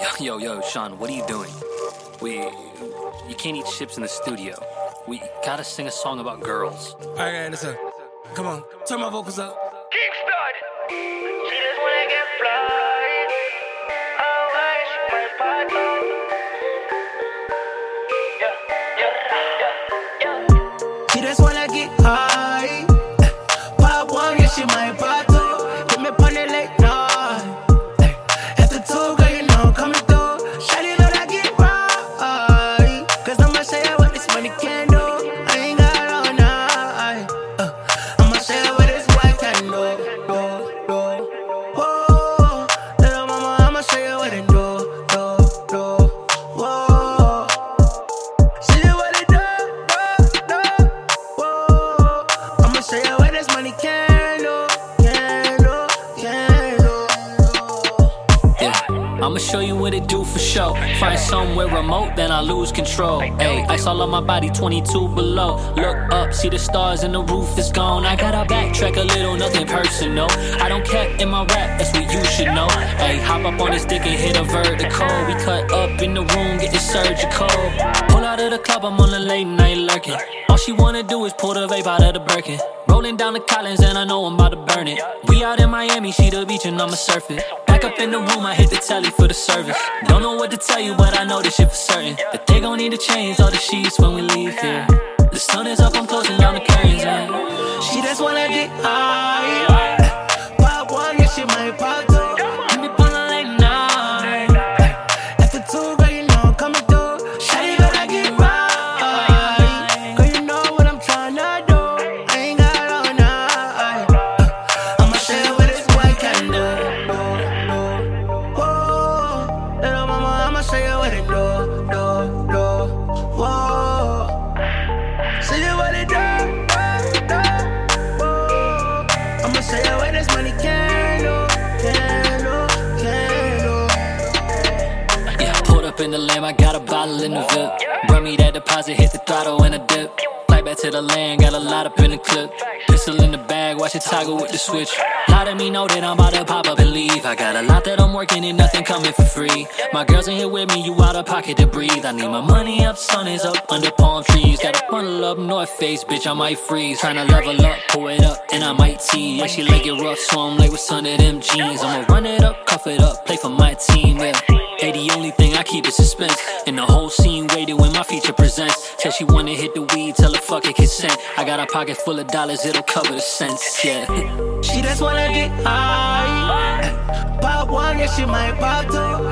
Yo, yo, yo, Sean, what are you doing? We, you can't eat chips in the studio. We gotta sing a song about girls. All right, listen. Come on, turn my vocals up. Kickstart. She just wanna get fly. Always my partner. Yeah, yeah, yeah, yeah. She just wanna get high. What this money can do, I'ma show you what it do for show. Find somewhere remote, then I lose control. Ayy, ice all on my body, 22 below. Look up, see the stars and the roof is gone. I gotta backtrack a little, nothing personal. I don't care in my rap, that's what you should know. Ayy, hop up on this dick and hit a vertical. We cut up in the room, get it surgical. Pull out of the club, I'm on a late night lurking. All she wanna do is pull the vape out of the Birkin. Rolling down the Collins and I know I'm about to burn it. Out in Miami, she the beach and I'ma surf it. Back up in the room, I hit the telly for the service. Don't know what to tell you, but I know this shit for certain. That they gon' need to change all the sheets when we leave here. The sun is up, I'm closing down the curtains. And She just wanna get high. I'ma show this money can do. Can do, can do. Yeah, pulled up in the lamb, I got a bottle in the VIP. Brought me that deposit, hit the throttle and a dip. Fly back to the land, got a lot up in the clip. Pistol in the bag, watch it toggle with the switch. Lot of me know that I'm about to pop up and leave. I got a lot that I'm working and nothing coming for free. My girls in here with me, you out of pocket to breathe. I need my money up, sun is up under palm trees. Got a bundle up, North Face, bitch, I might freeze. Tryna level up, pull it up, and I might tee. Yeah, she like it rough, so I'm like, what's under them jeans? I'ma run it up, cuff it up, play for my team, yeah. Hey, the only thing I keep is suspense. And the whole scene waited when my feature presents. Said she wanna hit the weed, tell her fuck it, consent. I got a pocket full of dollars, it'll cover the cents, yeah. She just wanna get high. Pop one, yeah, she might pop two.